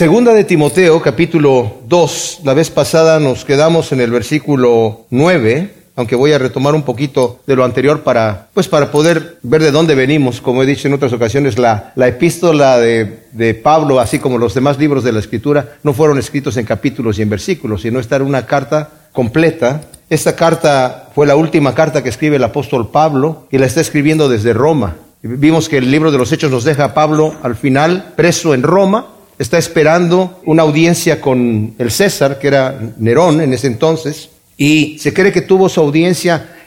Segunda de Timoteo, capítulo 2. La vez pasada nos quedamos en el versículo 9, aunque voy a retomar un poquito de lo anterior para, pues para poder ver de dónde venimos. Como he dicho en otras ocasiones, la, la epístola de, de Pablo, así como los demás libros de la Escritura, no fueron escritos en capítulos y en versículos, sino esta era una carta completa. Esta carta fue la última carta que escribe el apóstol Pablo y la está escribiendo desde Roma. Vimos que el libro de los Hechos nos deja a Pablo al final preso en Roma está esperando una audiencia con el César, que era Nerón en ese entonces, y se cree que tuvo su audiencia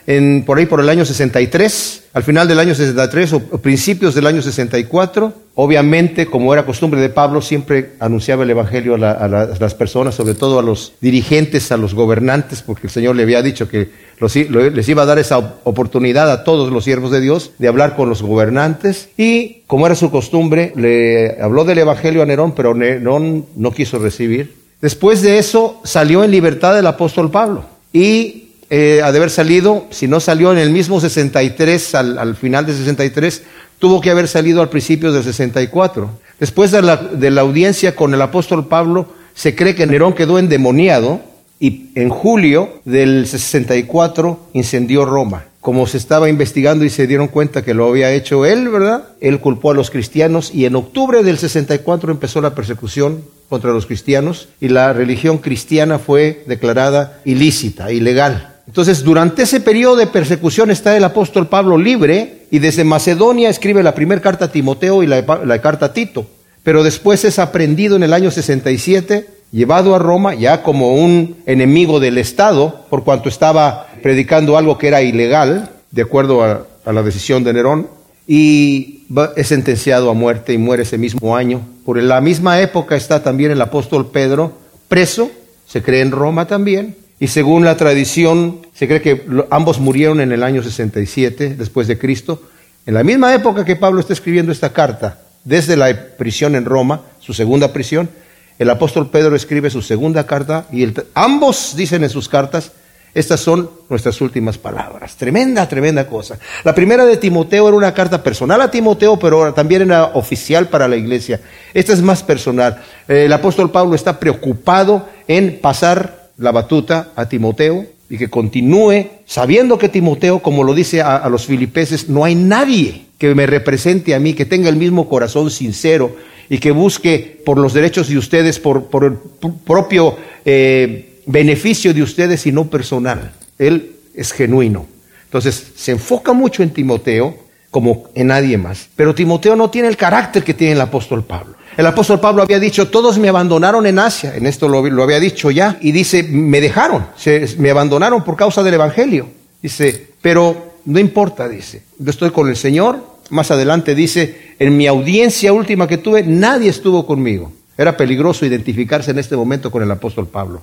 por ahí por el año 63, al final del año 63 o, principios del año 64. Obviamente, como era costumbre de Pablo, siempre anunciaba el Evangelio a, las personas, sobre todo a los dirigentes, a los gobernantes, porque el Señor le había dicho que les iba a dar esa oportunidad a todos los siervos de Dios de hablar con los gobernantes. Y como era su costumbre, le habló del Evangelio a Nerón, pero Nerón no quiso recibir. Después de eso salió en libertad el apóstol Pablo. Y eh, ha de haber salido, si no salió en el mismo 63, al, al, final de 63, tuvo que haber salido al principio del 64. Después de la, de la audiencia con el apóstol Pablo, se cree que Nerón quedó endemoniado y en julio del 64 incendió Roma. Como se estaba investigando y se dieron cuenta que lo había hecho él, ¿verdad? Él culpó a los cristianos y en octubre del 64 empezó la persecución contra los cristianos y la religión cristiana fue declarada ilícita, ilegal. Entonces, durante ese periodo de persecución está el apóstol Pablo libre y desde Macedonia escribe la primera carta a Timoteo y la, carta a Tito. Pero después es aprendido en el año 67, llevado a Roma ya como un enemigo del Estado, por cuanto estaba predicando algo que era ilegal, de acuerdo a, a la decisión de Nerón, y es sentenciado a muerte y muere ese mismo año. Por la misma época está también el apóstol Pedro preso, se cree en Roma también, y según la tradición, se cree que ambos murieron en el año 67 después de Cristo. En la misma época que Pablo está escribiendo esta carta, desde la prisión en Roma, su segunda prisión, el apóstol Pedro escribe su segunda carta y ambos dicen en sus cartas, estas son nuestras últimas palabras. Tremenda, tremenda cosa. La primera de Timoteo era una carta personal a Timoteo, pero también era oficial para la iglesia. Esta es más personal. El apóstol Pablo está preocupado en pasar la batuta a Timoteo y que continúe sabiendo que Timoteo, como lo dice a, los filipenses, no hay nadie que me represente a mí, que tenga el mismo corazón sincero y que busque por los derechos de ustedes, por, el propio eh, beneficio de ustedes y no personal. Él es genuino. Entonces, se enfoca mucho en Timoteo como en nadie más. Pero Timoteo no tiene el carácter que tiene el apóstol Pablo. El apóstol Pablo había dicho, todos me abandonaron en Asia, en esto lo, había dicho ya, y dice, me dejaron, me abandonaron por causa del Evangelio. Dice, pero no importa, dice, yo estoy con el Señor. Más adelante dice, en mi audiencia última que tuve, nadie estuvo conmigo. Era peligroso identificarse en este momento con el apóstol Pablo.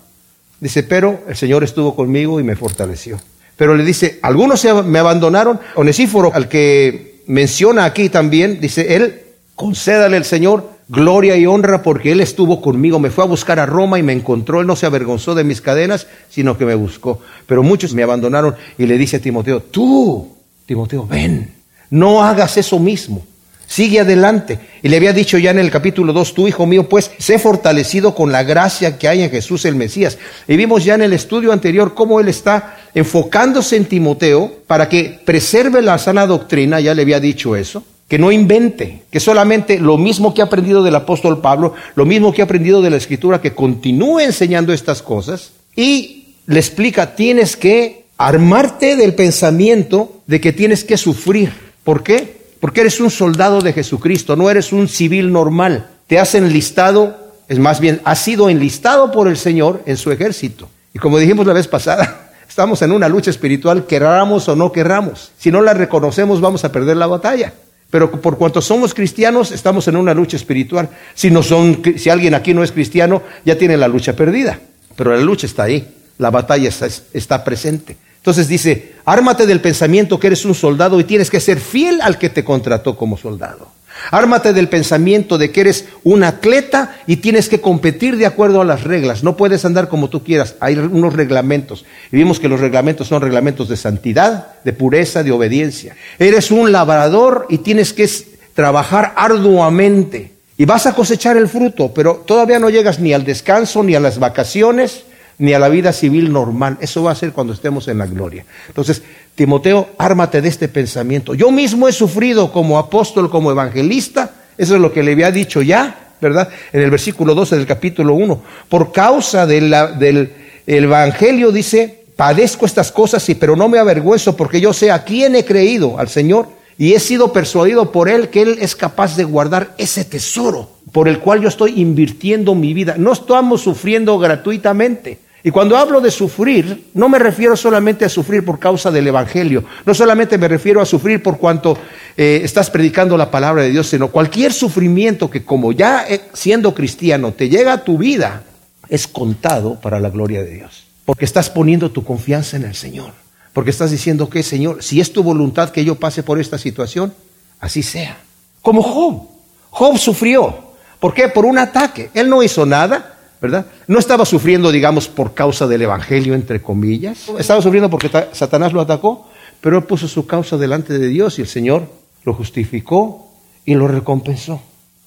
Dice, pero el Señor estuvo conmigo y me fortaleció. Pero le dice, algunos me abandonaron. Onesíforo, al que menciona aquí también, dice, él, concédale el Señor gloria y honra porque Él estuvo conmigo, me fue a buscar a Roma y me encontró, Él no se avergonzó de mis cadenas, sino que me buscó. Pero muchos me abandonaron y le dice a Timoteo, tú, Timoteo, ven, no hagas eso mismo. Sigue adelante. Y le había dicho ya en el capítulo 2, tú hijo mío, pues sé fortalecido con la gracia que hay en Jesús el Mesías. Y vimos ya en el estudio anterior cómo él está enfocándose en Timoteo para que preserve la sana doctrina, ya le había dicho eso, que no invente, que solamente lo mismo que ha aprendido del apóstol Pablo, lo mismo que ha aprendido de la escritura, que continúe enseñando estas cosas y le explica, tienes que armarte del pensamiento de que tienes que sufrir. ¿Por qué? Porque eres un soldado de Jesucristo, no eres un civil normal. Te has enlistado, es más bien, has sido enlistado por el Señor en su ejército. Y como dijimos la vez pasada, estamos en una lucha espiritual, querramos o no querramos. Si no la reconocemos, vamos a perder la batalla. Pero por cuanto somos cristianos, estamos en una lucha espiritual. Si, no son, si alguien aquí no es cristiano, ya tiene la lucha perdida. Pero la lucha está ahí, la batalla está, está presente. Entonces dice, ármate del pensamiento que eres un soldado y tienes que ser fiel al que te contrató como soldado. Ármate del pensamiento de que eres un atleta y tienes que competir de acuerdo a las reglas. No puedes andar como tú quieras. Hay unos reglamentos. Y vimos que los reglamentos son reglamentos de santidad, de pureza, de obediencia. Eres un labrador y tienes que trabajar arduamente. Y vas a cosechar el fruto, pero todavía no llegas ni al descanso, ni a las vacaciones, ni a la vida civil normal. Eso va a ser cuando estemos en la gloria. Entonces, Timoteo, ármate de este pensamiento. Yo mismo he sufrido como apóstol, como evangelista. Eso es lo que le había dicho ya, ¿verdad? En el versículo 12 del capítulo 1. Por causa del evangelio dice, padezco estas cosas, sí, pero no me avergüenzo porque yo sé a quién he creído, al Señor, y he sido persuadido por Él que Él es capaz de guardar ese tesoro por el cual yo estoy invirtiendo mi vida. No estamos sufriendo gratuitamente. Y cuando hablo de sufrir, no me refiero solamente a sufrir por causa del Evangelio, no solamente me refiero a sufrir por cuanto eh, estás predicando la palabra de Dios, sino cualquier sufrimiento que como ya eh, siendo cristiano te llega a tu vida, es contado para la gloria de Dios. Porque estás poniendo tu confianza en el Señor. Porque estás diciendo que, Señor, si es tu voluntad que yo pase por esta situación, así sea. Como Job. Job sufrió. ¿Por qué? Por un ataque. Él no hizo nada, ¿verdad? No estaba sufriendo, digamos, por causa del Evangelio, entre comillas. Estaba sufriendo porque Satanás lo atacó, pero él puso su causa delante de Dios y el Señor lo justificó y lo recompensó.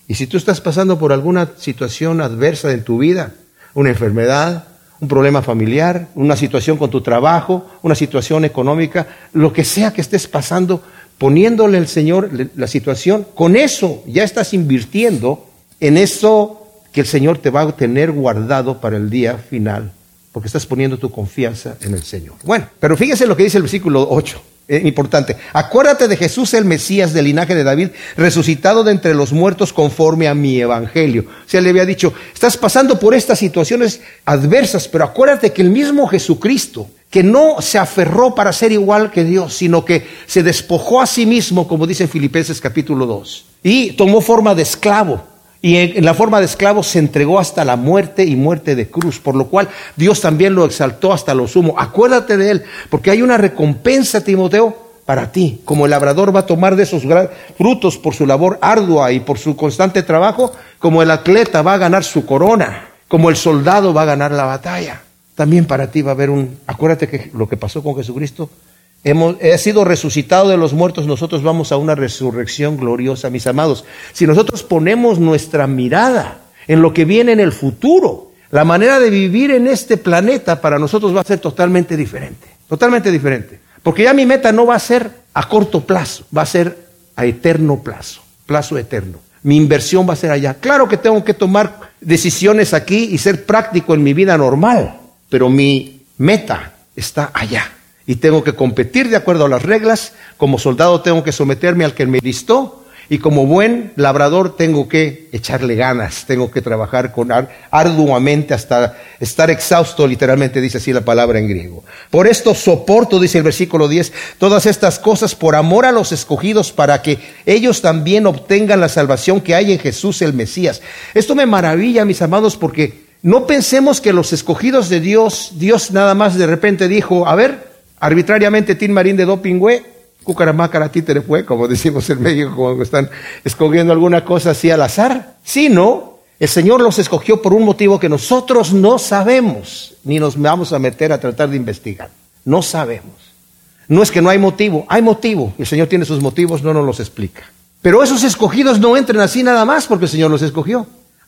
Y si tú estás pasando por alguna situación adversa en tu vida, una enfermedad, un problema familiar, una situación con tu trabajo, una situación económica, lo que sea que estés pasando, poniéndole al Señor la situación, con eso ya estás invirtiendo en eso que el Señor te va a tener guardado para el día final, porque estás poniendo tu confianza en el Señor. Bueno, pero fíjese lo que dice el versículo 8. Eh, importante. Acuérdate de Jesús el Mesías del linaje de David, resucitado de entre los muertos conforme a mi evangelio. O sea, le había dicho, estás pasando por estas situaciones adversas, pero acuérdate que el mismo Jesucristo, que no se aferró para ser igual que Dios, sino que se despojó a sí mismo, como dice en Filipenses capítulo 2, y tomó forma de esclavo y en la forma de esclavo se entregó hasta la muerte y muerte de cruz, por lo cual Dios también lo exaltó hasta lo sumo. Acuérdate de él, porque hay una recompensa, Timoteo, para ti. Como el labrador va a tomar de esos frutos por su labor ardua y por su constante trabajo, como el atleta va a ganar su corona, como el soldado va a ganar la batalla. También para ti va a haber un... Acuérdate que lo que pasó con Jesucristo he sido resucitado de los muertos, nosotros vamos a una resurrección gloriosa, mis amados. Si nosotros ponemos nuestra mirada en lo que viene en el futuro, la manera de vivir en este planeta para nosotros va a ser totalmente diferente, totalmente diferente. Porque ya mi meta no va a ser a corto plazo, va a ser a eterno plazo, plazo eterno. Mi inversión va a ser allá. Claro que tengo que tomar decisiones aquí y ser práctico en mi vida normal, pero mi meta está allá y tengo que competir de acuerdo a las reglas. Como soldado tengo que someterme al que me listó y como buen labrador tengo que echarle ganas, tengo que trabajar con arduamente hasta estar exhausto, literalmente dice así la palabra en griego. Por esto soporto, dice el versículo 10, todas estas cosas por amor a los escogidos para que ellos también obtengan la salvación que hay en Jesús el Mesías. Esto me maravilla, mis amados, porque no pensemos que los escogidos de Dios, Dios nada más de repente dijo, a ver, arbitrariamente Tim Marín de Dopingüe, cucaramácara títere fue, como decimos en México, cuando están escogiendo alguna cosa así al azar, sino el Señor los escogió por un motivo que nosotros no sabemos, ni nos vamos a meter a tratar de investigar. No sabemos. No es que no hay motivo, hay motivo. El Señor tiene sus motivos, no nos los explica. Pero esos escogidos no entran así nada más porque el Señor los escogió.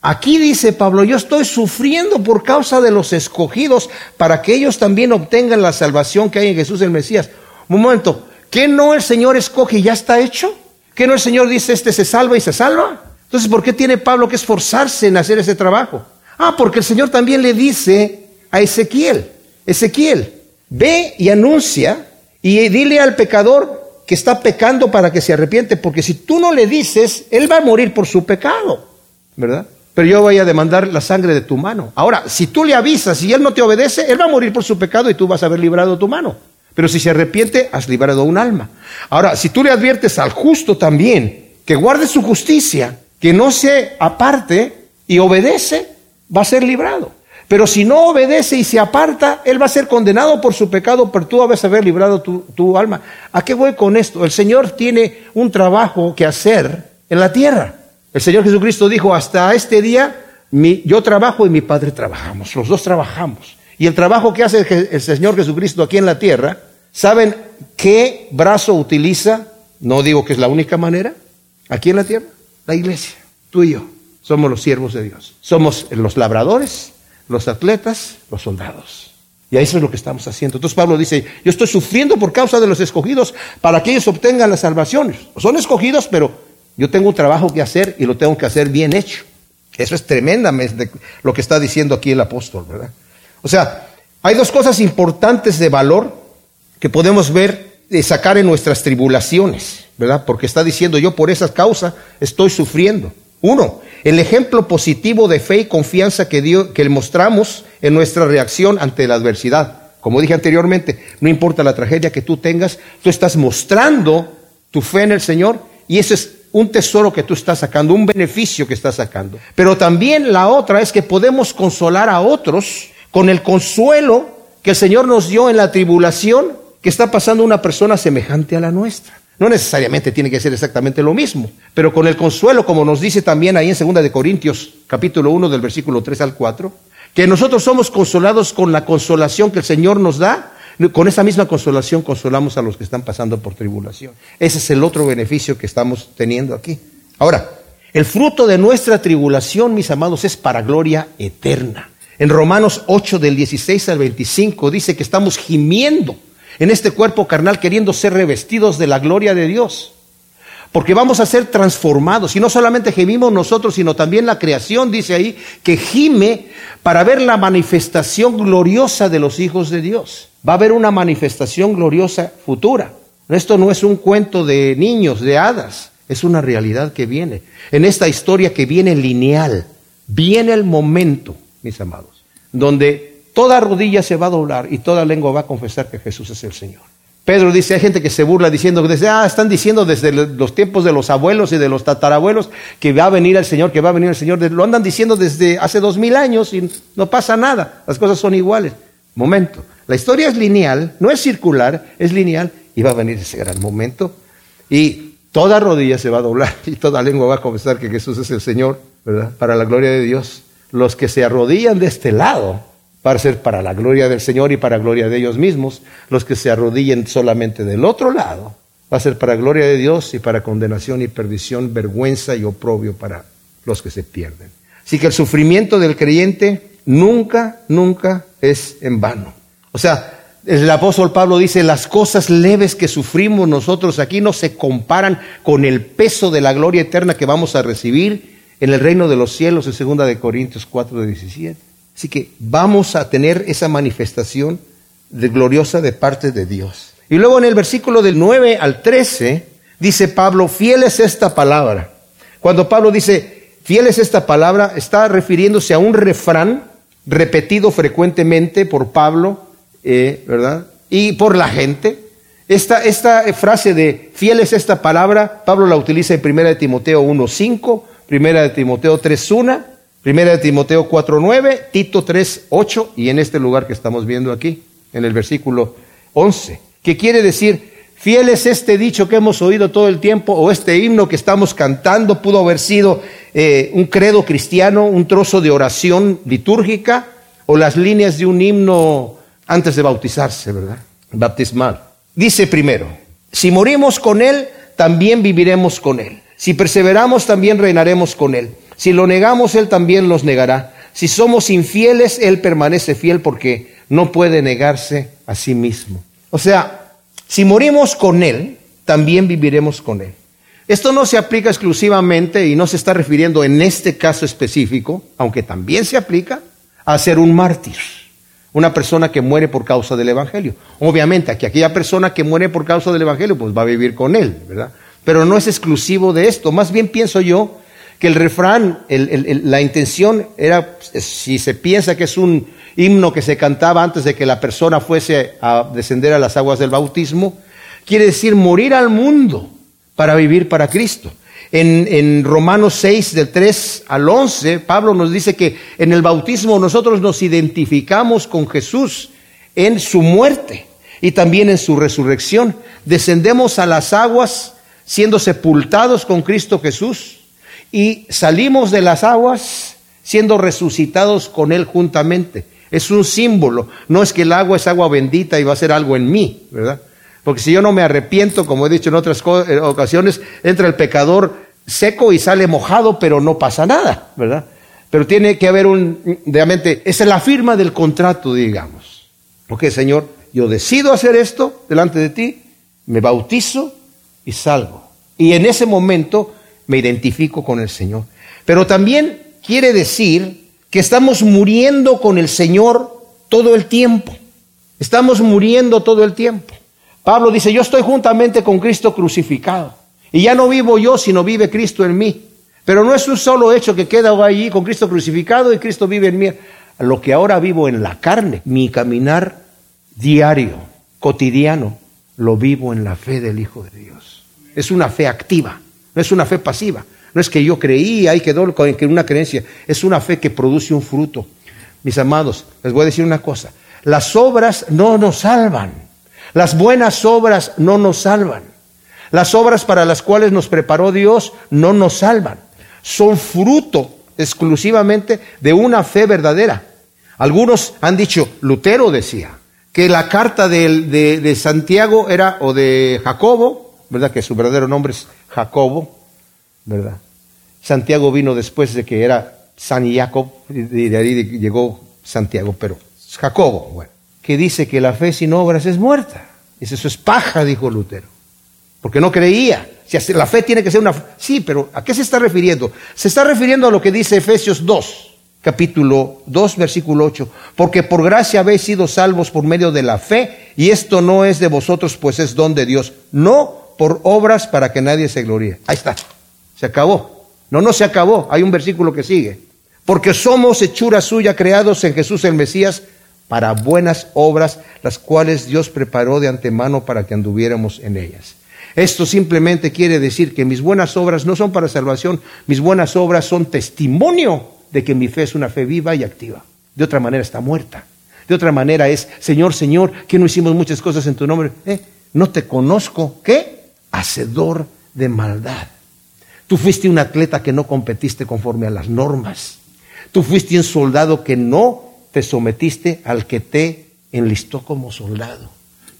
Aquí dice Pablo, yo estoy sufriendo por causa de los escogidos para que ellos también obtengan la salvación que hay en Jesús el Mesías. Un momento, ¿qué no el Señor escoge y ya está hecho? ¿Qué no el Señor dice, este se salva y se salva? Entonces, ¿por qué tiene Pablo que esforzarse en hacer ese trabajo? Ah, porque el Señor también le dice a Ezequiel, Ezequiel, ve y anuncia y dile al pecador que está pecando para que se arrepiente, porque si tú no le dices, él va a morir por su pecado, ¿verdad? Pero yo voy a demandar la sangre de tu mano. Ahora, si tú le avisas y él no te obedece, él va a morir por su pecado y tú vas a haber librado tu mano. Pero si se arrepiente, has librado un alma. Ahora, si tú le adviertes al justo también que guarde su justicia, que no se aparte y obedece, va a ser librado. Pero si no obedece y se aparta, él va a ser condenado por su pecado, pero tú vas a haber librado tu, tu alma. ¿A qué voy con esto? El Señor tiene un trabajo que hacer en la tierra. El Señor Jesucristo dijo, hasta este día yo trabajo y mi Padre trabajamos, los dos trabajamos. Y el trabajo que hace el Señor Jesucristo aquí en la tierra, ¿saben qué brazo utiliza? No digo que es la única manera, aquí en la tierra, la iglesia, tú y yo. Somos los siervos de Dios. Somos los labradores, los atletas, los soldados. Y eso es lo que estamos haciendo. Entonces Pablo dice, yo estoy sufriendo por causa de los escogidos para que ellos obtengan la salvación. Son escogidos, pero yo tengo un trabajo que hacer y lo tengo que hacer bien hecho. Eso es tremendamente lo que está diciendo aquí el apóstol, ¿verdad? O sea, hay dos cosas importantes de valor que podemos ver y sacar en nuestras tribulaciones, ¿verdad? Porque está diciendo yo por esa causa estoy sufriendo. Uno, el ejemplo positivo de fe y confianza que, dio, que mostramos en nuestra reacción ante la adversidad. Como dije anteriormente, no importa la tragedia que tú tengas, tú estás mostrando tu fe en el Señor y ese es un tesoro que tú estás sacando, un beneficio que estás sacando. Pero también la otra es que podemos consolar a otros con el consuelo que el Señor nos dio en la tribulación que está pasando una persona semejante a la nuestra. No necesariamente tiene que ser exactamente lo mismo, pero con el consuelo, como nos dice también ahí en 2 de Corintios, capítulo 1 del versículo 3 al 4, que nosotros somos consolados con la consolación que el Señor nos da, con esa misma consolación consolamos a los que están pasando por tribulación. Ese es el otro beneficio que estamos teniendo aquí. Ahora, el fruto de nuestra tribulación, mis amados, es para gloria eterna. En Romanos 8 del 16 al 25 dice que estamos gimiendo en este cuerpo carnal queriendo ser revestidos de la gloria de Dios. Porque vamos a ser transformados. Y no solamente gemimos nosotros, sino también la creación, dice ahí, que gime para ver la manifestación gloriosa de los hijos de Dios. Va a haber una manifestación gloriosa futura. Esto no es un cuento de niños, de hadas. Es una realidad que viene. En esta historia que viene lineal, viene el momento, mis amados, donde toda rodilla se va a doblar y toda lengua va a confesar que Jesús es el Señor. Pedro dice, hay gente que se burla diciendo, desde, ah, están diciendo desde los tiempos de los abuelos y de los tatarabuelos que va a venir el Señor, que va a venir el Señor. Lo andan diciendo desde hace dos mil años y no pasa nada. Las cosas son iguales. Momento. La historia es lineal, no es circular, es lineal y va a venir ese gran momento. Y toda rodilla se va a doblar y toda lengua va a confesar que Jesús es el Señor, ¿verdad? Para la gloria de Dios. Los que se arrodillan de este lado va a ser para la gloria del Señor y para gloria de ellos mismos. Los que se arrodillen solamente del otro lado, va a ser para gloria de Dios y para condenación y perdición, vergüenza y oprobio para los que se pierden. Así que el sufrimiento del creyente nunca, nunca es en vano. O sea, el apóstol Pablo dice, las cosas leves que sufrimos nosotros aquí no se comparan con el peso de la gloria eterna que vamos a recibir en el reino de los cielos en 2 de Corintios 4 de 17. Así que vamos a tener esa manifestación de gloriosa de parte de Dios. Y luego en el versículo del 9 al 13 dice Pablo, fiel es esta palabra. Cuando Pablo dice, fiel es esta palabra, está refiriéndose a un refrán repetido frecuentemente por Pablo, eh, ¿verdad? Y por la gente. Esta, esta frase de fiel es esta palabra, Pablo la utiliza en 1 Timoteo 1.5, 1 Timoteo 3.1 Primera de Timoteo 4.9, Tito 3.8 y en este lugar que estamos viendo aquí, en el versículo 11, que quiere decir, fiel es este dicho que hemos oído todo el tiempo o este himno que estamos cantando pudo haber sido eh, un credo cristiano, un trozo de oración litúrgica o las líneas de un himno antes de bautizarse, ¿verdad? Baptismal. Dice primero, si morimos con Él, también viviremos con Él. Si perseveramos, también reinaremos con Él. Si lo negamos, Él también los negará. Si somos infieles, Él permanece fiel porque no puede negarse a sí mismo. O sea, si morimos con Él, también viviremos con Él. Esto no se aplica exclusivamente y no se está refiriendo en este caso específico, aunque también se aplica a ser un mártir, una persona que muere por causa del Evangelio. Obviamente, aquí aquella persona que muere por causa del Evangelio, pues va a vivir con Él, ¿verdad? Pero no es exclusivo de esto. Más bien pienso yo que el refrán, la intención era, si se piensa que es un himno que se cantaba antes de que la persona fuese a descender a las aguas del bautismo, quiere decir morir al mundo para vivir para Cristo. En, Romanos 6, del 3 al 11, Pablo nos dice que en el bautismo nosotros nos identificamos con Jesús en su muerte y también en su resurrección. Descendemos a las aguas siendo sepultados con Cristo Jesús y salimos de las aguas siendo resucitados con Él juntamente. Es un símbolo, no es que el agua es agua bendita y va a ser algo en mí, ¿verdad? Porque si yo no me arrepiento, como he dicho en otras ocasiones, entra el pecador seco y sale mojado, pero no pasa nada, ¿verdad? Pero tiene que haber un, realmente, esa es la firma del contrato, digamos. Ok, Señor, yo decido hacer esto delante de ti, me bautizo y salgo. Y en ese momento me identifico con el Señor. Pero también quiere decir que estamos muriendo con el Señor todo el tiempo. Estamos muriendo todo el tiempo. Pablo dice, yo estoy juntamente con Cristo crucificado. Y ya no vivo yo, sino vive Cristo en mí. Pero no es un solo hecho que queda allí con Cristo crucificado y Cristo vive en mí. Lo que ahora vivo en la carne, mi caminar diario, cotidiano, lo vivo en la fe del Hijo de Dios. Es una fe activa, no es una fe pasiva. No es que yo creí, ahí quedó en una creencia. Es una fe que produce un fruto. Mis amados, les voy a decir una cosa. Las obras no nos salvan. Las buenas obras no nos salvan. Las obras para las cuales nos preparó Dios no nos salvan. Son fruto exclusivamente de una fe verdadera. Algunos han dicho, Lutero decía, que la carta de, de, Santiago era, o de Jacobo, ¿verdad? Que su verdadero nombre es Jacobo, ¿verdad? Santiago vino después de que era San Jacob, y de ahí llegó Santiago, pero Jacobo, bueno, que dice que la fe sin obras es muerta. Dice, eso es paja, dijo Lutero, porque no creía. Si la fe tiene que ser una... Sí, pero ¿a qué se está refiriendo? Se está refiriendo a lo que dice Efesios 2, capítulo 2, versículo 8. Porque por gracia habéis sido salvos por medio de la fe, y esto no es de vosotros, pues es don de Dios. No por obras para que nadie se gloríe. Ahí está, se acabó. No, no se acabó. Hay un versículo que sigue. Porque somos hechura suya, creados en Jesús el Mesías, para buenas obras, las cuales Dios preparó de antemano para que anduviéramos en ellas. Esto simplemente quiere decir que mis buenas obras no son para salvación, mis buenas obras son testimonio de que mi fe es una fe viva y activa. De otra manera está muerta. De otra manera es, Señor, Señor, que no hicimos muchas cosas en tu nombre. ¿Eh? No te conozco. ¿Qué? Hacedor de maldad. Tú fuiste un atleta que no competiste conforme a las normas. Tú fuiste un soldado que no te sometiste al que te enlistó como soldado.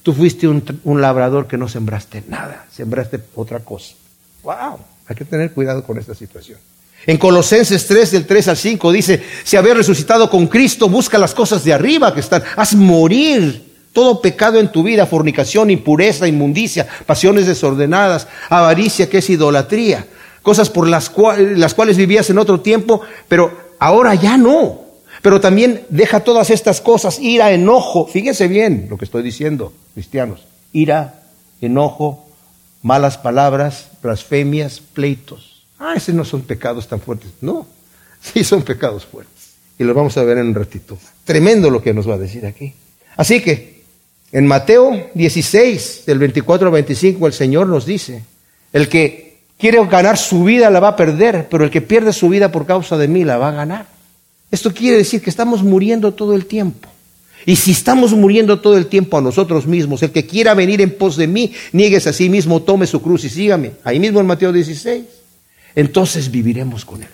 Tú fuiste un, labrador que no sembraste nada, sembraste otra cosa. ¡Wow! Hay que tener cuidado con esta situación. En Colosenses 3, del 3 al 5, dice, si habéis resucitado con Cristo, busca las cosas de arriba que están, haz morir todo pecado en tu vida, fornicación, impureza, inmundicia, pasiones desordenadas, avaricia, que es idolatría, cosas por las, cuales, las cuales vivías en otro tiempo, pero ahora ya no. Pero también deja todas estas cosas, ira, enojo. Fíjense bien lo que estoy diciendo, cristianos. Ira, enojo, malas palabras, blasfemias, pleitos. Ah, esos no son pecados tan fuertes. No, sí son pecados fuertes. Y los vamos a ver en un ratito. Tremendo lo que nos va a decir aquí. Así que, en Mateo 16, del 24 al 25, el Señor nos dice, el que quiere ganar su vida la va a perder, pero el que pierde su vida por causa de mí la va a ganar. Esto quiere decir que estamos muriendo todo el tiempo. Y si estamos muriendo todo el tiempo a nosotros mismos, el que quiera venir en pos de mí, niegues a sí mismo, tome su cruz y sígame. Ahí mismo en Mateo 16. Entonces viviremos con Él.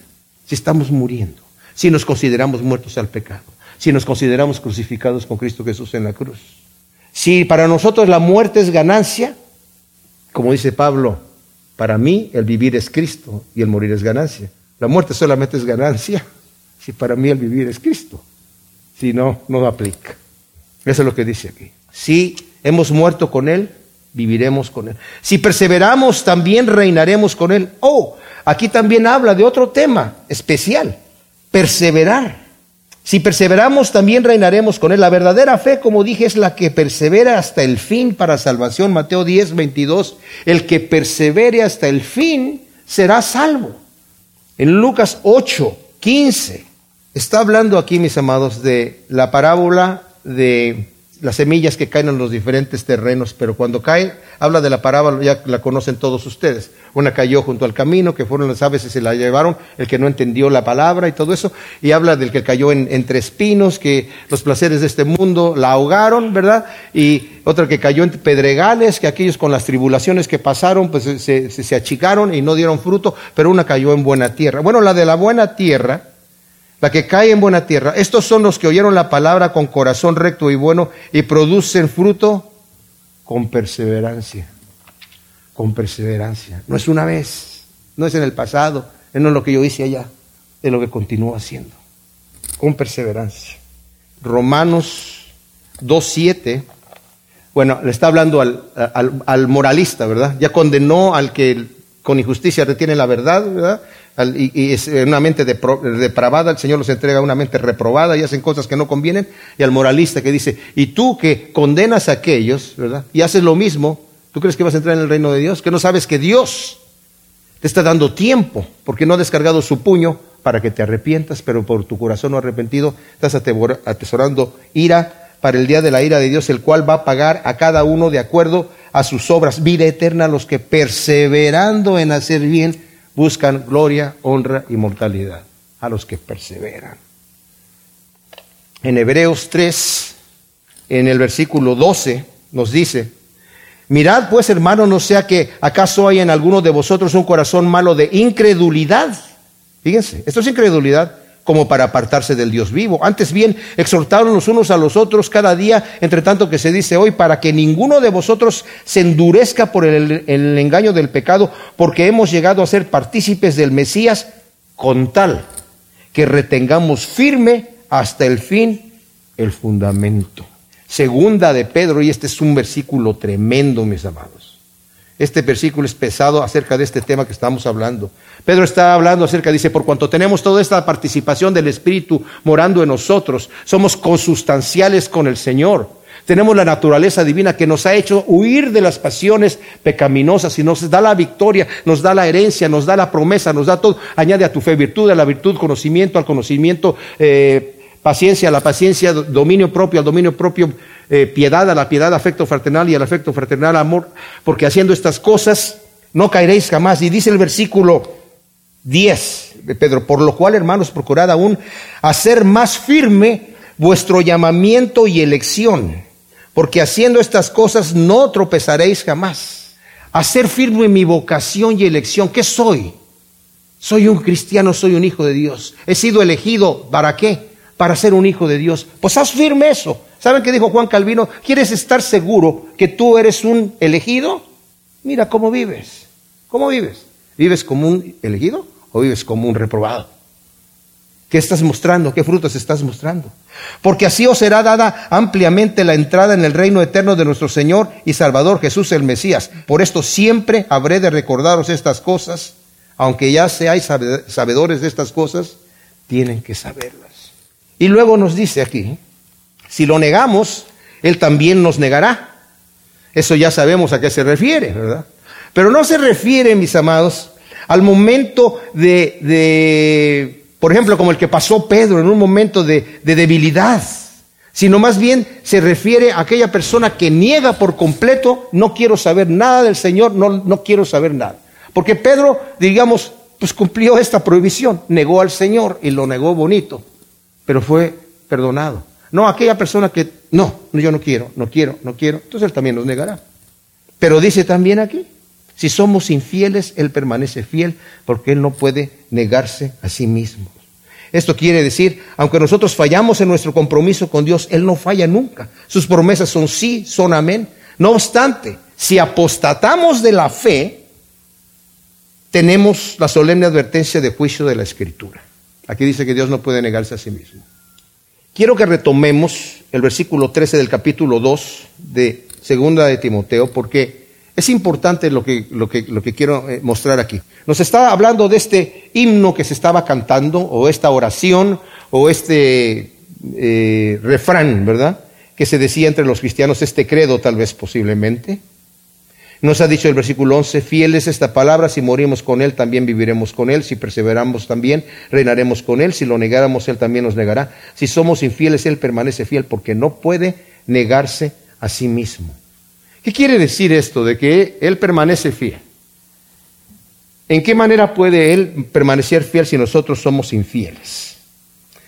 Si estamos muriendo, si nos consideramos muertos al pecado, si nos consideramos crucificados con Cristo Jesús en la cruz. Si para nosotros la muerte es ganancia, como dice Pablo, para mí el vivir es Cristo y el morir es ganancia. La muerte solamente es ganancia si para mí el vivir es Cristo. Si no, no aplica. Eso es lo que dice aquí. Si hemos muerto con Él, viviremos con Él. Si perseveramos, también reinaremos con Él. Oh, aquí también habla de otro tema especial. Perseverar. Si perseveramos, también reinaremos con Él. La verdadera fe, como dije, es la que persevera hasta el fin para salvación. Mateo 10, 22. El que persevere hasta el fin será salvo. En Lucas 8, 15. Está hablando aquí, mis amados, de la parábola de las semillas que caen en los diferentes terrenos, pero cuando caen, habla de la parábola, ya la conocen todos ustedes. Una cayó junto al camino, que fueron las aves y se la llevaron, el que no entendió la palabra y todo eso, y habla del que cayó entre espinos, que los placeres de este mundo la ahogaron, ¿verdad? Y otra que cayó entre pedregales, que aquellos con las tribulaciones que pasaron, pues se, se achicaron y no dieron fruto, pero una cayó en buena tierra. Bueno, la de la buena tierra, la que cae en buena tierra. Estos son los que oyeron la palabra con corazón recto y bueno y producen fruto con perseverancia. Con perseverancia. No es una vez, No es en el pasado, no es lo que yo hice allá, es lo que continúo haciendo, con perseverancia. Romanos 2.7, bueno, le está hablando al, al, moralista, ¿verdad? Ya condenó al que con injusticia retiene la verdad, ¿verdad? Y, es una mente depravada, el Señor los entrega a una mente reprobada y hacen cosas que no convienen, y al moralista que dice, y tú que condenas a aquellos, ¿verdad? Y haces lo mismo, ¿tú crees que vas a entrar en el reino de Dios? Que no sabes que Dios te está dando tiempo, porque no ha descargado su puño para que te arrepientas, pero por tu corazón no arrepentido estás atesorando ira para el día de la ira de Dios, el cual va a pagar a cada uno de acuerdo a sus obras, vida eterna a los que perseverando en hacer bien, buscan gloria, honra y mortalidad a los que perseveran. En Hebreos 3, en el versículo 12, nos dice, mirad pues hermano, no sea que acaso hay en alguno de vosotros un corazón malo de incredulidad. Fíjense, esto es incredulidad como para apartarse del Dios vivo. Antes bien, exhortaron los unos a los otros cada día, entre tanto que se dice hoy, para que ninguno de vosotros se endurezca por el, engaño del pecado, porque hemos llegado a ser partícipes del Mesías con tal que retengamos firme hasta el fin el fundamento. Segunda de Pedro, y este es un versículo tremendo, mis amados. Este versículo es pesado acerca de este tema que estamos hablando. Pedro está hablando acerca, dice, por cuanto tenemos toda esta participación del Espíritu morando en nosotros, somos consustanciales con el Señor. Tenemos la naturaleza divina que nos ha hecho huir de las pasiones pecaminosas y nos da la victoria, nos da la herencia, nos da la promesa, nos da todo. Añade a tu fe virtud, a la virtud conocimiento, al conocimiento eh, paciencia, la paciencia dominio propio, al dominio propio eh, piedad, a la piedad afecto fraternal y al afecto fraternal amor, porque haciendo estas cosas no caeréis jamás. Y dice el versículo 10 de Pedro, por lo cual, hermanos, procurad aún hacer más firme vuestro llamamiento y elección, porque haciendo estas cosas no tropezaréis jamás. Hacer firme mi vocación y elección. ¿Qué soy? Soy un cristiano, soy un hijo de Dios. He sido elegido, ¿para qué? Para ser un hijo de Dios. Pues haz firme eso. ¿Saben qué dijo Juan Calvino? ¿Quieres estar seguro que tú eres un elegido? Mira cómo vives. ¿Cómo vives? ¿Vives como un elegido o vives como un reprobado? ¿Qué estás mostrando? ¿Qué frutos estás mostrando? Porque así os será dada ampliamente la entrada en el reino eterno de nuestro Señor y Salvador Jesús el Mesías. Por esto siempre habré de recordaros estas cosas, aunque ya seáis sabedores de estas cosas, tienen que saberlas. Y luego nos dice aquí, si lo negamos, Él también nos negará. Eso ya sabemos a qué se refiere, ¿verdad? Pero no se refiere, mis amados, al momento de, por ejemplo, como el que pasó Pedro, en un momento de, debilidad, sino más bien se refiere a aquella persona que niega por completo, no quiero saber nada del Señor, no, no quiero saber nada. Porque Pedro, digamos, pues cumplió esta prohibición, negó al Señor y lo negó bonito, pero fue perdonado. No, aquella persona que, no, yo no quiero, no quiero, no quiero, entonces él también nos negará. Pero dice también aquí, si somos infieles, él permanece fiel porque él no puede negarse a sí mismo. Esto quiere decir, aunque nosotros fallamos en nuestro compromiso con Dios, Él no falla nunca. Sus promesas son sí, son amén. No obstante, si apostatamos de la fe, tenemos la solemne advertencia de juicio de la Escritura. Aquí dice que Dios no puede negarse a sí mismo. Quiero que retomemos el versículo 13 del capítulo 2 de Segunda de Timoteo, porque es importante lo que, lo que, lo que quiero eh, mostrar aquí. Nos está hablando de este himno que se estaba cantando, o esta oración, o este eh, refrán, ¿verdad? Que se decía entre los cristianos, este credo tal vez posiblemente. Nos ha dicho el versículo 11, fiel es esta palabra, si morimos con Él, también viviremos con Él, si perseveramos también, reinaremos con Él, si lo negáramos, Él también nos negará. Si somos infieles, Él permanece fiel porque no puede negarse a sí mismo. ¿Qué quiere decir esto de que Él permanece fiel? ¿En qué manera puede Él permanecer fiel si nosotros somos infieles?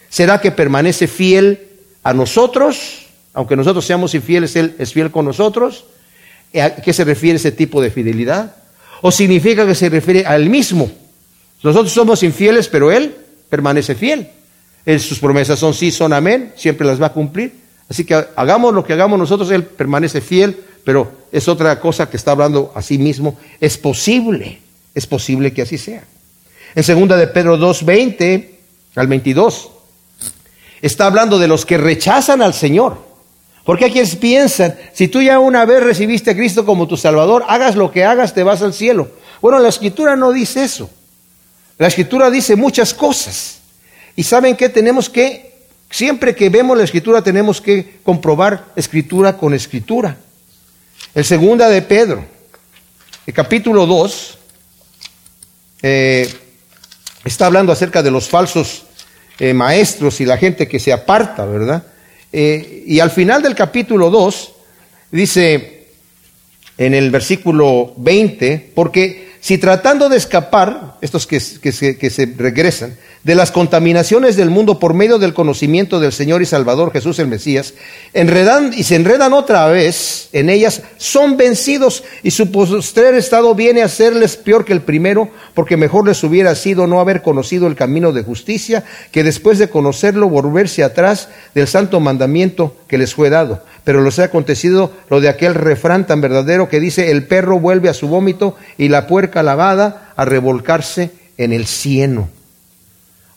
¿Será que permanece fiel a nosotros? Aunque nosotros seamos infieles, Él es fiel con nosotros. ¿A qué se refiere ese tipo de fidelidad? ¿O significa que se refiere al mismo? Nosotros somos infieles, pero Él permanece fiel. sus promesas son sí, son amén, siempre las va a cumplir. Así que hagamos lo que hagamos nosotros, Él permanece fiel, pero es otra cosa que está hablando a sí mismo. Es posible Es posible que así sea. En segunda de Pedro 2, 20 al 22, está hablando de los que rechazan al Señor. Porque hay quienes piensan, si tú ya una vez recibiste a Cristo como tu Salvador, hagas lo que hagas, te vas al cielo. Bueno, la escritura no dice eso. La escritura dice muchas cosas. Y saben que tenemos que, siempre que vemos la escritura, tenemos que comprobar escritura con escritura. El segunda de Pedro, el capítulo 2, eh, está hablando acerca de los falsos eh, maestros y la gente que se aparta, ¿verdad? Eh, y al final del capítulo 2 dice en el versículo 20, porque si tratando de escapar, estos que, se, que se regresan, de las contaminaciones del mundo por medio del conocimiento del Señor y Salvador Jesús el Mesías, enredan y se enredan otra vez en ellas, son vencidos y su postrer estado viene a serles peor que el primero, porque mejor les hubiera sido no haber conocido el camino de justicia, que después de conocerlo volverse atrás del santo mandamiento que les fue dado pero les ha acontecido lo de aquel refrán tan verdadero que dice, el perro vuelve a su vómito y la puerca lavada a revolcarse en el cieno.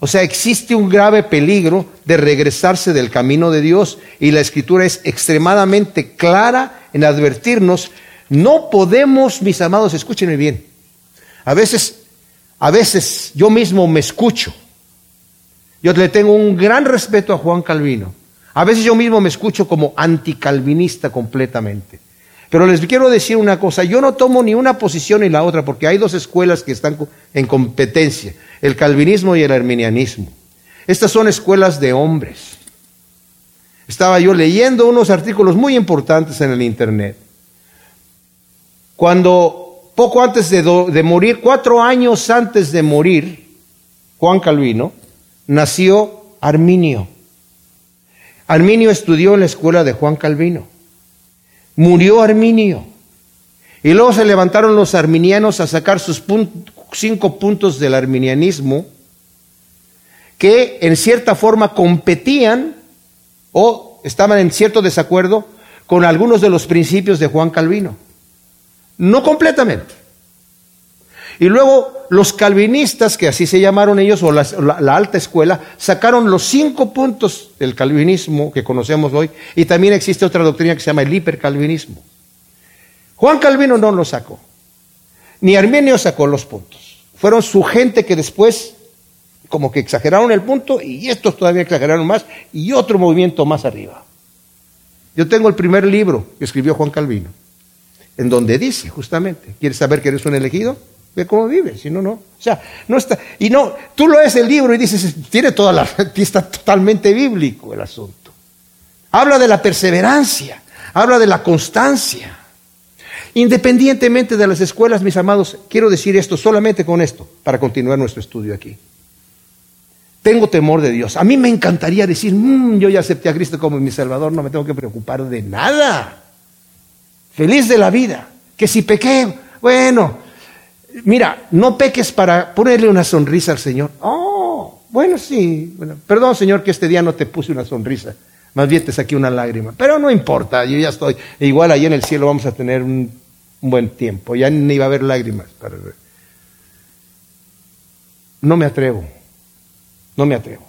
O sea, existe un grave peligro de regresarse del camino de Dios y la escritura es extremadamente clara en advertirnos, no podemos, mis amados, escúchenme bien, a veces, a veces yo mismo me escucho. Yo le tengo un gran respeto a Juan Calvino, a veces yo mismo me escucho como anticalvinista completamente. Pero les quiero decir una cosa, yo no tomo ni una posición ni la otra, porque hay dos escuelas que están en competencia, el calvinismo y el arminianismo. Estas son escuelas de hombres. Estaba yo leyendo unos artículos muy importantes en el Internet. Cuando, poco antes de, de morir, cuatro años antes de morir, Juan Calvino, nació Arminio. Arminio estudió en la escuela de Juan Calvino. Murió Arminio. Y luego se levantaron los arminianos a sacar sus cinco puntos del arminianismo que en cierta forma competían o estaban en cierto desacuerdo con algunos de los principios de Juan Calvino. No completamente. Y luego los calvinistas, que así se llamaron ellos, o la, alta escuela, sacaron los cinco puntos del calvinismo que conocemos hoy, y también existe otra doctrina que se llama el hipercalvinismo. Juan Calvino no lo sacó, ni Arminio sacó los puntos. Fueron su gente que después como que exageraron el punto y estos todavía exageraron más y otro movimiento más arriba. Yo tengo el primer libro que escribió Juan Calvino, en donde dice justamente, ¿quieres saber que eres un elegido? Ve cómo vive, si no, no. O sea, no está. Y no, tú lo lees el libro y dices, tiene toda la. está totalmente bíblico el asunto. Habla de la perseverancia, habla de la constancia. Independientemente de las escuelas, mis amados, quiero decir esto solamente con esto, para continuar nuestro estudio aquí. Tengo temor de Dios. A mí me encantaría decir, mm, yo ya acepté a Cristo como mi Salvador, no me tengo que preocupar de nada. Feliz de la vida. Que si pequé, bueno, Mira, no peques para ponerle una sonrisa al Señor. Oh, bueno, sí. Bueno, perdón, Señor, que este día no te puse una sonrisa. Más bien te saqué una lágrima. Pero no importa, yo ya estoy. igual ahí en el cielo vamos a tener un, buen tiempo. Ya ni va a haber lágrimas. Para... No me atrevo. No me atrevo.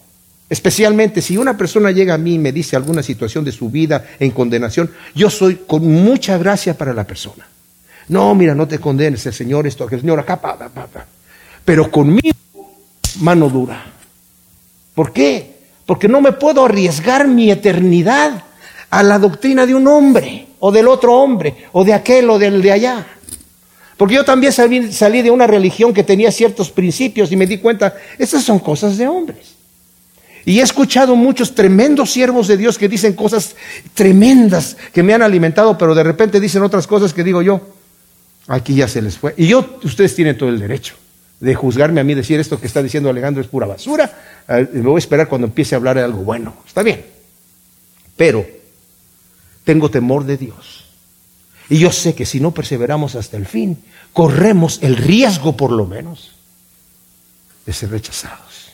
Especialmente si una persona llega a mí y me dice alguna situación de su vida en condenación, yo soy con mucha gracia para la persona. No, mira, no te condenes, el Señor esto, el Señor acá, pa, pa, pa. Pero conmigo, mano dura. ¿Por qué? Porque no me puedo arriesgar mi eternidad a la doctrina de un hombre, o del otro hombre, o de aquel, o del de allá. Porque yo también salí, salí de una religión que tenía ciertos principios y me di cuenta, estas son cosas de hombres. Y he escuchado muchos tremendos siervos de Dios que dicen cosas tremendas que me han alimentado, pero de repente dicen otras cosas que digo yo, Aquí ya se les fue. Y yo, ustedes tienen todo el derecho de juzgarme a mí, decir esto que está diciendo Alejandro es pura basura. Me voy a esperar cuando empiece a hablar de algo bueno. Está bien. Pero tengo temor de Dios. Y yo sé que si no perseveramos hasta el fin, corremos el riesgo por lo menos de ser rechazados.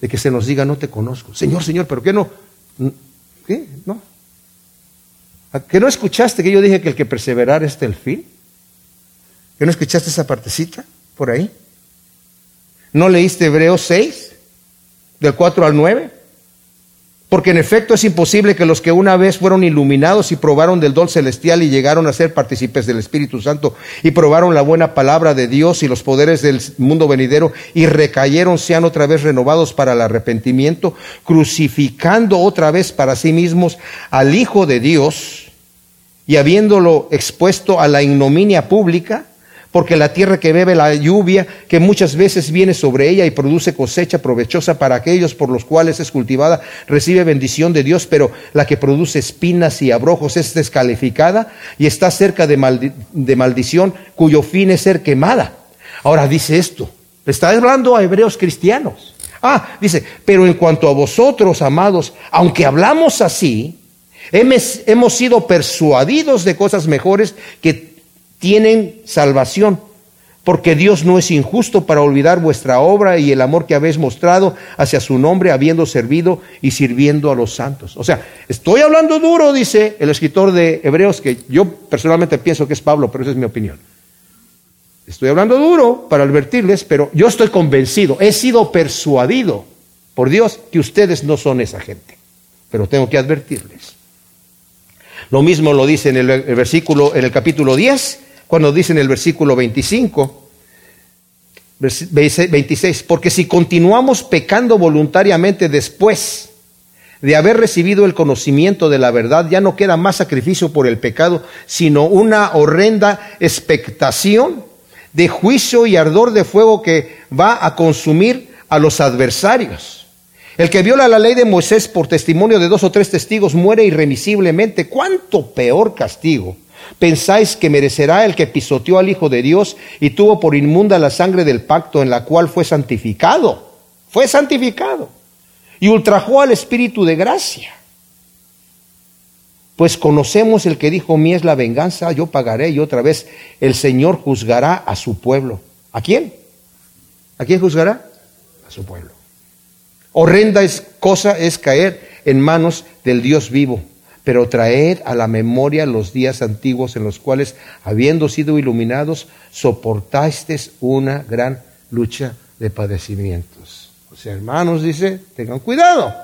De que se nos diga, no te conozco. Señor, Señor, ¿pero qué no? ¿Qué? ¿No? ¿Que no escuchaste que yo dije que el que perseverar hasta el fin? ¿Que no escuchaste esa partecita? por ahí? ¿No leíste Hebreos 6, del 4 al 9? Porque en efecto es imposible que los que una vez fueron iluminados y probaron del don celestial y llegaron a ser partícipes del Espíritu Santo y probaron la buena palabra de Dios y los poderes del mundo venidero y recayeron sean otra vez renovados para el arrepentimiento, crucificando otra vez para sí mismos al Hijo de Dios y habiéndolo expuesto a la ignominia pública, porque la tierra que bebe la lluvia, que muchas veces viene sobre ella y produce cosecha provechosa para aquellos por los cuales es cultivada, recibe bendición de Dios, pero la que produce espinas y abrojos es descalificada y está cerca de, maldición, cuyo fin es ser quemada. Ahora dice esto, está hablando a hebreos cristianos. Ah, dice, pero en cuanto a vosotros, amados, aunque hablamos así, hemos sido persuadidos de cosas mejores que tienen salvación, porque Dios no es injusto para olvidar vuestra obra y el amor que habéis mostrado hacia su nombre, habiendo servido y sirviendo a los santos. O sea, estoy hablando duro, dice el escritor de Hebreos, que yo personalmente pienso que es Pablo, pero esa es mi opinión. Estoy hablando duro para advertirles, pero yo estoy convencido, he sido persuadido por Dios que ustedes no son esa gente. Pero tengo que advertirles. Lo mismo lo dice en el, versículo, en el capítulo 10, cuando dice en el versículo 25, 26, porque si continuamos pecando voluntariamente después de haber recibido el conocimiento de la verdad, ya no queda más sacrificio por el pecado, sino una horrenda expectación de juicio y ardor de fuego que va a consumir a los adversarios. El que viola la ley de Moisés por testimonio de dos o tres testigos muere irremisiblemente. ¿Cuánto peor castigo ¿Pensáis que merecerá el que pisoteó al Hijo de Dios y tuvo por inmunda la sangre del pacto en la cual fue santificado? Fue santificado. Y ultrajó al Espíritu de gracia. Pues conocemos el que dijo, mi es la venganza, yo pagaré y otra vez el Señor juzgará a su pueblo. ¿A quién? ¿A quién juzgará? A su pueblo. Horrenda es cosa es caer en manos del Dios vivo pero traed a la memoria los días antiguos en los cuales, habiendo sido iluminados, soportasteis una gran lucha de padecimientos. O sea, hermanos, dice, tengan cuidado,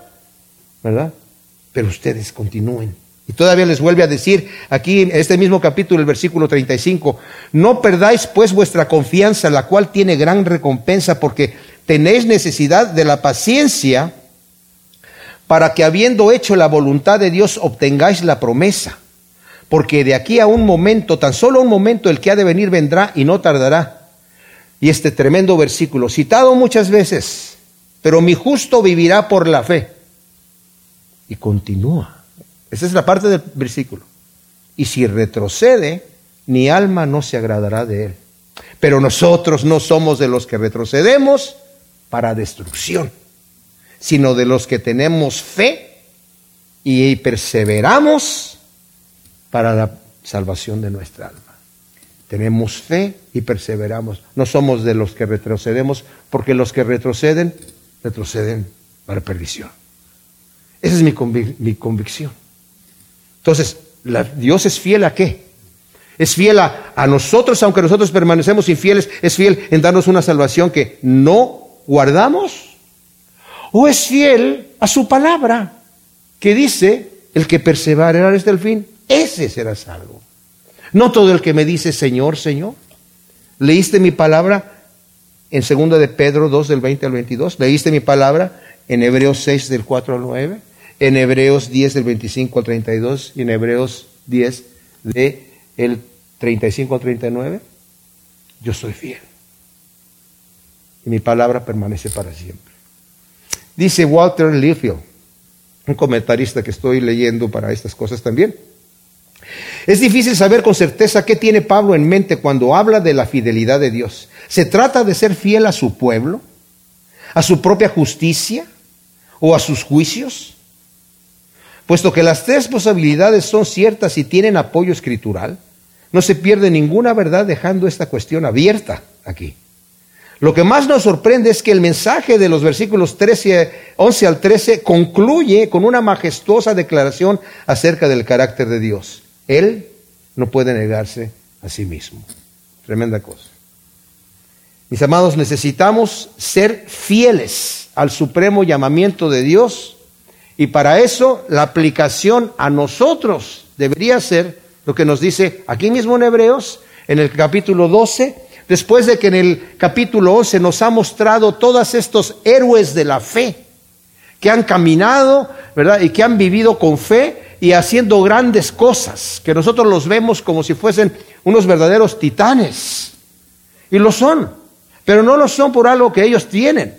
¿verdad? Pero ustedes continúen. Y todavía les vuelve a decir aquí en este mismo capítulo, el versículo 35, no perdáis pues vuestra confianza, la cual tiene gran recompensa, porque tenéis necesidad de la paciencia para que habiendo hecho la voluntad de Dios obtengáis la promesa. Porque de aquí a un momento, tan solo un momento, el que ha de venir vendrá y no tardará. Y este tremendo versículo, citado muchas veces, pero mi justo vivirá por la fe. Y continúa. Esa es la parte del versículo. Y si retrocede, ni alma no se agradará de él. Pero nosotros no somos de los que retrocedemos para destrucción sino de los que tenemos fe y perseveramos para la salvación de nuestra alma. Tenemos fe y perseveramos. No somos de los que retrocedemos, porque los que retroceden, retroceden para perdición. Esa es mi, convicción. Entonces, Dios es fiel a qué? Es fiel a, a nosotros, aunque nosotros permanecemos infieles, es fiel en darnos una salvación que no guardamos o es fiel a su palabra, que dice, el que perseverará hasta el fin, ese será salvo. No todo el que me dice, Señor, Señor. ¿Leíste mi palabra en 2 de Pedro 2 del 20 al 22? ¿Leíste mi palabra en Hebreos 6 del 4 al 9? En Hebreos 10 del 25 al 32 y en Hebreos 10 del 35 al 39? Yo soy fiel. Y mi palabra permanece para siempre. Dice Walter Liefeld, un comentarista que estoy leyendo para estas cosas también. Es difícil saber con certeza qué tiene Pablo en mente cuando habla de la fidelidad de Dios. ¿Se trata de ser fiel a su pueblo? ¿A su propia justicia? ¿O a sus juicios? Puesto que las tres posibilidades son ciertas y tienen apoyo escritural, no se pierde ninguna verdad dejando esta cuestión abierta aquí. Lo que más nos sorprende es que el mensaje de los versículos 13, 11 al 13 concluye con una majestuosa declaración acerca del carácter de Dios. Él no puede negarse a sí mismo. Tremenda cosa. Mis amados, necesitamos ser fieles al supremo llamamiento de Dios y para eso la aplicación a nosotros debería ser lo que nos dice aquí mismo en Hebreos, en el capítulo 12, después de que en el capítulo 11 nos ha mostrado todos estos héroes de la fe que han caminado, ¿verdad? Y que han vivido con fe y haciendo grandes cosas, que nosotros los vemos como si fuesen unos verdaderos titanes. Y lo son, pero no lo son por algo que ellos tienen,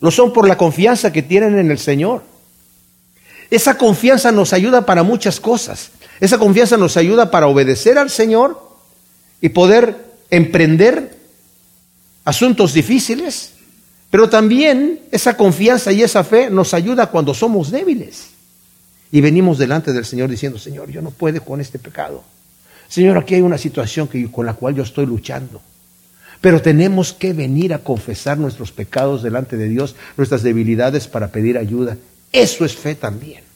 lo son por la confianza que tienen en el Señor. Esa confianza nos ayuda para muchas cosas. Esa confianza nos ayuda para obedecer al Señor y poder emprender asuntos difíciles, pero también esa confianza y esa fe nos ayuda cuando somos débiles y venimos delante del Señor diciendo, Señor, yo no puedo con este pecado. Señor, aquí hay una situación que, con la cual yo estoy luchando. Pero tenemos que venir a confesar nuestros pecados delante de Dios, nuestras debilidades para pedir ayuda. Eso es fe también.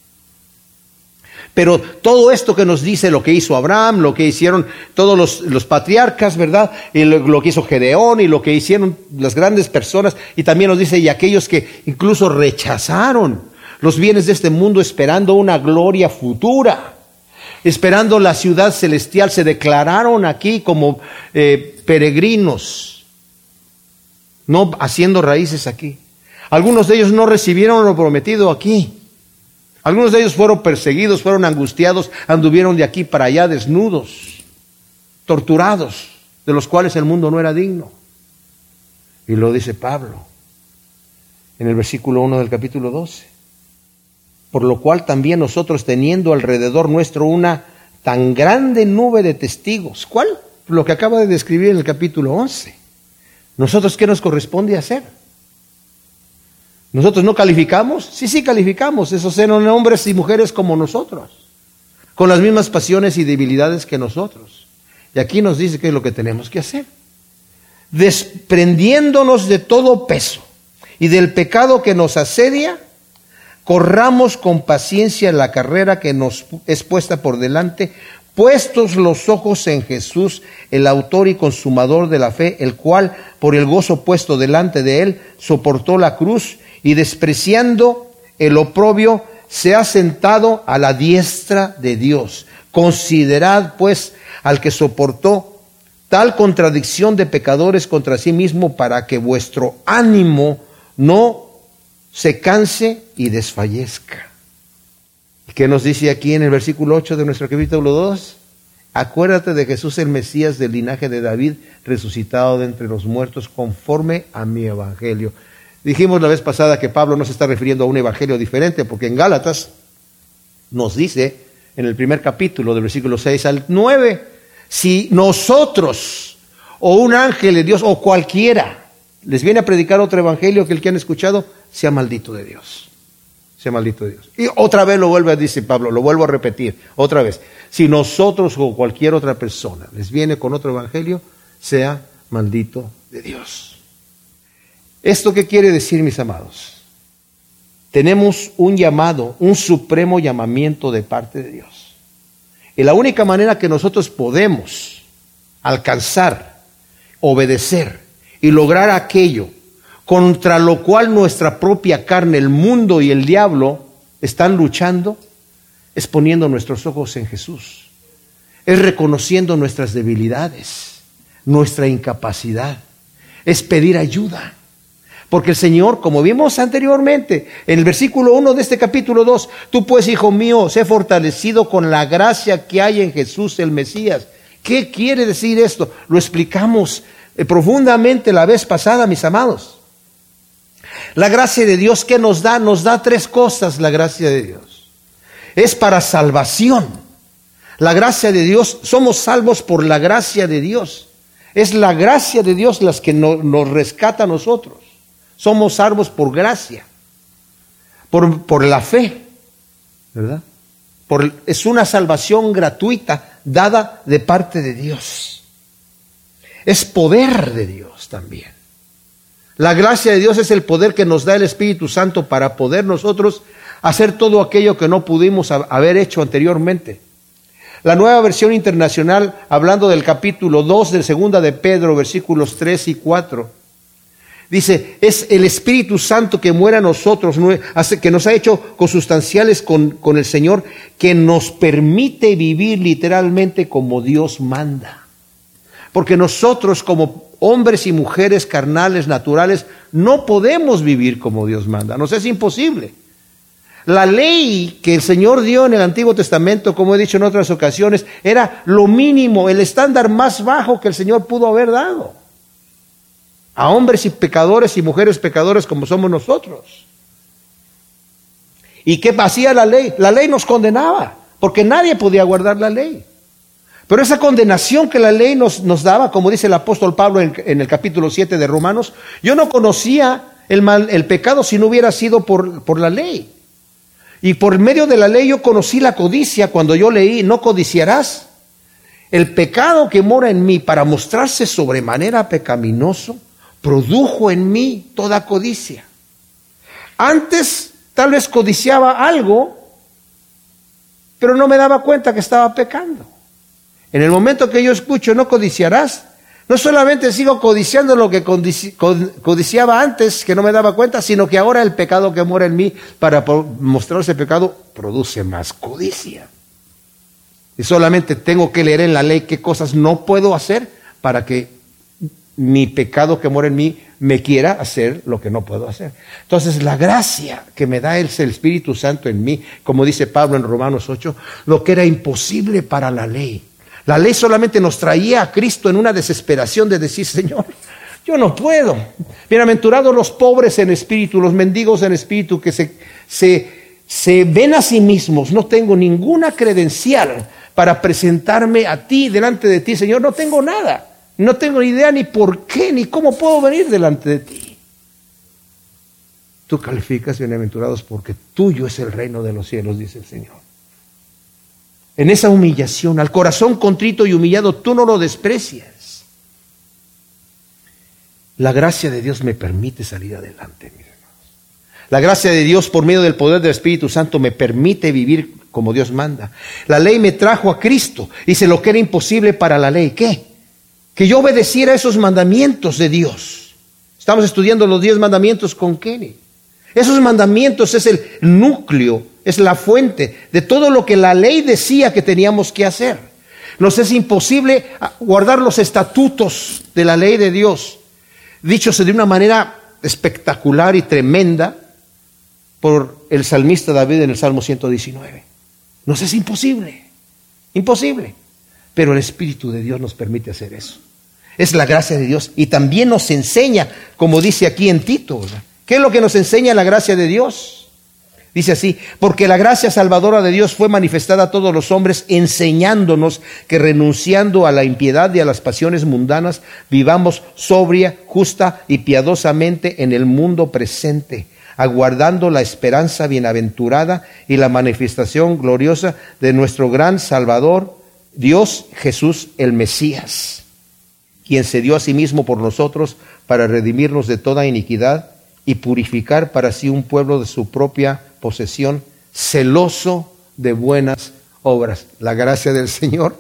Pero todo esto que nos dice lo que hizo Abraham, lo que hicieron todos los, patriarcas, ¿verdad? Y lo, que hizo Gedeón y lo que hicieron las grandes personas, y también nos dice, y aquellos que incluso rechazaron los bienes de este mundo esperando una gloria futura, esperando la ciudad celestial, se declararon aquí como eh, peregrinos, no haciendo raíces aquí. Algunos de ellos no recibieron lo prometido aquí. Algunos de ellos fueron perseguidos, fueron angustiados, anduvieron de aquí para allá desnudos, torturados, de los cuales el mundo no era digno. Y lo dice Pablo en el versículo 1 del capítulo 12. Por lo cual también nosotros teniendo alrededor nuestro una tan grande nube de testigos, ¿cuál? Lo que acaba de describir en el capítulo 11. ¿Nosotros qué nos corresponde hacer? ¿Nosotros no calificamos? Sí, sí calificamos. Esos eran hombres y mujeres como nosotros, con las mismas pasiones y debilidades que nosotros. Y aquí nos dice qué es lo que tenemos que hacer. Desprendiéndonos de todo peso y del pecado que nos asedia, corramos con paciencia la carrera que nos es puesta por delante, puestos los ojos en Jesús, el autor y consumador de la fe, el cual, por el gozo puesto delante de él, soportó la cruz y despreciando el oprobio, se ha sentado a la diestra de Dios. Considerad pues al que soportó tal contradicción de pecadores contra sí mismo para que vuestro ánimo no se canse y desfallezca. ¿Qué nos dice aquí en el versículo 8 de nuestro capítulo 2? Acuérdate de Jesús el Mesías del linaje de David, resucitado de entre los muertos conforme a mi evangelio. Dijimos la vez pasada que Pablo no se está refiriendo a un evangelio diferente, porque en Gálatas nos dice, en el primer capítulo del versículo 6 al 9, si nosotros o un ángel de Dios o cualquiera les viene a predicar otro evangelio que el que han escuchado, sea maldito de Dios. Sea maldito de Dios. Y otra vez lo vuelve a decir Pablo, lo vuelvo a repetir, otra vez. Si nosotros o cualquier otra persona les viene con otro evangelio, sea maldito de Dios. ¿Esto qué quiere decir, mis amados? Tenemos un llamado, un supremo llamamiento de parte de Dios. Y la única manera que nosotros podemos alcanzar, obedecer y lograr aquello contra lo cual nuestra propia carne, el mundo y el diablo están luchando, es poniendo nuestros ojos en Jesús. Es reconociendo nuestras debilidades, nuestra incapacidad. Es pedir ayuda. Porque el Señor, como vimos anteriormente, en el versículo 1 de este capítulo 2, tú pues, hijo mío, sé fortalecido con la gracia que hay en Jesús el Mesías. ¿Qué quiere decir esto? Lo explicamos eh, profundamente la vez pasada, mis amados. La gracia de Dios, ¿qué nos da? Nos da tres cosas la gracia de Dios. Es para salvación. La gracia de Dios, somos salvos por la gracia de Dios. Es la gracia de Dios las que nos rescata a nosotros. Somos salvos por gracia, por, por la fe, ¿verdad? Por, es una salvación gratuita dada de parte de Dios. Es poder de Dios también. La gracia de Dios es el poder que nos da el Espíritu Santo para poder nosotros hacer todo aquello que no pudimos haber hecho anteriormente. La nueva versión internacional, hablando del capítulo 2 de segunda de Pedro, versículos 3 y 4, dice, es el Espíritu Santo que muere a nosotros, que nos ha hecho consustanciales con, con el Señor, que nos permite vivir literalmente como Dios manda. Porque nosotros como hombres y mujeres carnales, naturales, no podemos vivir como Dios manda. Nos es imposible. La ley que el Señor dio en el Antiguo Testamento, como he dicho en otras ocasiones, era lo mínimo, el estándar más bajo que el Señor pudo haber dado a hombres y pecadores y mujeres pecadores como somos nosotros. ¿Y qué hacía la ley? La ley nos condenaba, porque nadie podía guardar la ley. Pero esa condenación que la ley nos, nos daba, como dice el apóstol Pablo en, en, el capítulo 7 de Romanos, yo no conocía el, mal, el pecado si no hubiera sido por, por la ley. Y por medio de la ley yo conocí la codicia cuando yo leí, no codiciarás. El pecado que mora en mí para mostrarse sobremanera pecaminoso, produjo en mí toda codicia. Antes tal vez codiciaba algo, pero no me daba cuenta que estaba pecando. En el momento que yo escucho, no codiciarás, no solamente sigo codiciando lo que codiciaba antes, que no me daba cuenta, sino que ahora el pecado que mora en mí para mostrar ese pecado produce más codicia. Y solamente tengo que leer en la ley qué cosas no puedo hacer para que mi pecado que mora en mí me quiera hacer lo que no puedo hacer. Entonces la gracia que me da el Espíritu Santo en mí, como dice Pablo en Romanos 8, lo que era imposible para la ley la ley solamente nos traía a Cristo en una desesperación de decir, Señor, yo no puedo. Bienaventurados los pobres en espíritu, los mendigos en espíritu, que se, ven a sí mismos. No tengo ninguna credencial para presentarme a ti, delante de ti, Señor. No tengo nada. No tengo ni idea ni por qué, ni cómo puedo venir delante de ti. Tú calificas bienaventurados porque tuyo es el reino de los cielos, dice el Señor en esa humillación, al corazón contrito y humillado, tú no lo desprecias. La gracia de Dios me permite salir adelante, mis hermanos. La gracia de Dios por medio del poder del Espíritu Santo me permite vivir como Dios manda. La ley me trajo a Cristo. Dice lo que era imposible para la ley. ¿Qué? Que yo obedeciera esos mandamientos de Dios. Estamos estudiando los diez mandamientos con Kenny. Esos mandamientos es el núcleo es la fuente de todo lo que la ley decía que teníamos que hacer. Nos es imposible guardar los estatutos de la ley de Dios, dichos de una manera espectacular y tremenda por el salmista David en el Salmo 119. Nos es imposible, imposible. Pero el Espíritu de Dios nos permite hacer eso. Es la gracia de Dios y también nos enseña, como dice aquí en Tito, ¿qué es lo que nos enseña la gracia de Dios? Dice así, porque la gracia salvadora de Dios fue manifestada a todos los hombres, enseñándonos que renunciando a la impiedad y a las pasiones mundanas, vivamos sobria, justa y piadosamente en el mundo presente, aguardando la esperanza bienaventurada y la manifestación gloriosa de nuestro gran Salvador, Dios Jesús el Mesías, quien se dio a sí mismo por nosotros para redimirnos de toda iniquidad y purificar para sí un pueblo de su propia posesión, celoso de buenas obras. La gracia del Señor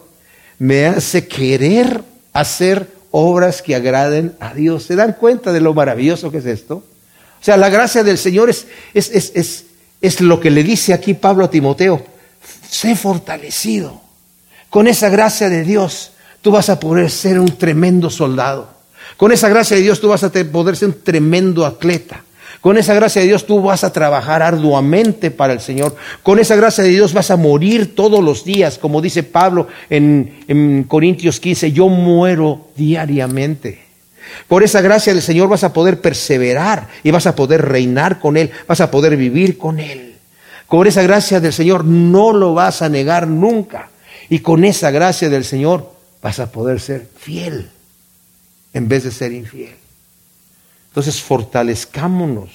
me hace querer hacer obras que agraden a Dios. ¿Se dan cuenta de lo maravilloso que es esto? O sea, la gracia del Señor es, es, es, es, lo que le dice aquí Pablo a Timoteo. Sé fortalecido. Con esa gracia de Dios, tú vas a poder ser un tremendo soldado. Con esa gracia de Dios, tú vas a poder ser un tremendo atleta. Con esa gracia de Dios tú vas a trabajar arduamente para el Señor. Con esa gracia de Dios vas a morir todos los días, como dice Pablo en, Corintios 15, yo muero diariamente. Por esa gracia del Señor vas a poder perseverar y vas a poder reinar con Él, vas a poder vivir con Él. Con esa gracia del Señor no lo vas a negar nunca. Y con esa gracia del Señor vas a poder ser fiel en vez de ser infiel. Entonces fortalezcámonos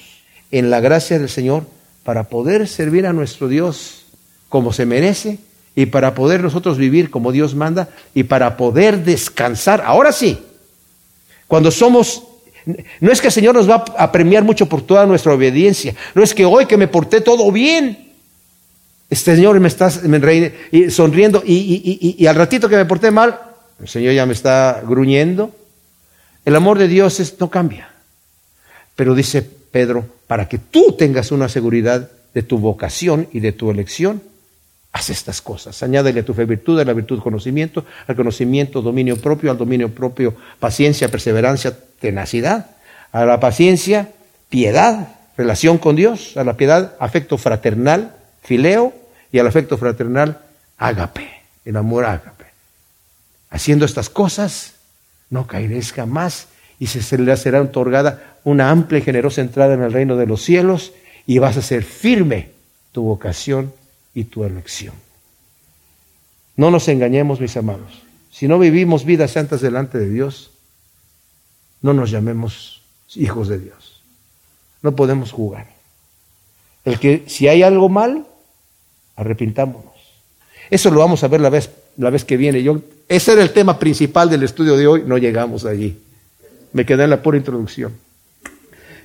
en la gracia del Señor para poder servir a nuestro Dios como se merece y para poder nosotros vivir como Dios manda y para poder descansar. Ahora sí, cuando somos, no es que el Señor nos va a premiar mucho por toda nuestra obediencia, no es que hoy que me porté todo bien, Este Señor me está sonriendo y, al ratito que me porté mal, el Señor ya me está gruñendo. El amor de Dios no cambia. Pero dice Pedro, para que tú tengas una seguridad de tu vocación y de tu elección, haz estas cosas. Añádele a tu fe virtud, a la virtud conocimiento, al conocimiento dominio propio, al dominio propio paciencia, perseverancia, tenacidad, a la paciencia piedad, relación con Dios, a la piedad afecto fraternal, fileo, y al afecto fraternal ágape, el amor ágape. Haciendo estas cosas, no caeréis jamás y se le será otorgada una amplia y generosa entrada en el reino de los cielos y vas a ser firme tu vocación y tu elección. No nos engañemos, mis amados. Si no vivimos vidas santas delante de Dios, no nos llamemos hijos de Dios. No podemos jugar. El que si hay algo mal, arrepintámonos. Eso lo vamos a ver la vez, la vez que viene. Yo, ese era el tema principal del estudio de hoy, no llegamos allí. Me quedé en la pura introducción.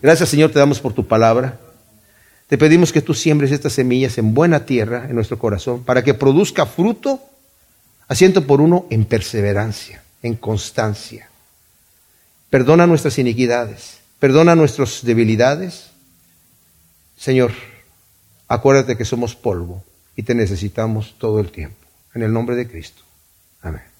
Gracias Señor, te damos por tu palabra. Te pedimos que tú siembres estas semillas en buena tierra en nuestro corazón para que produzca fruto, asiento por uno, en perseverancia, en constancia. Perdona nuestras iniquidades, perdona nuestras debilidades. Señor, acuérdate que somos polvo y te necesitamos todo el tiempo. En el nombre de Cristo. Amén.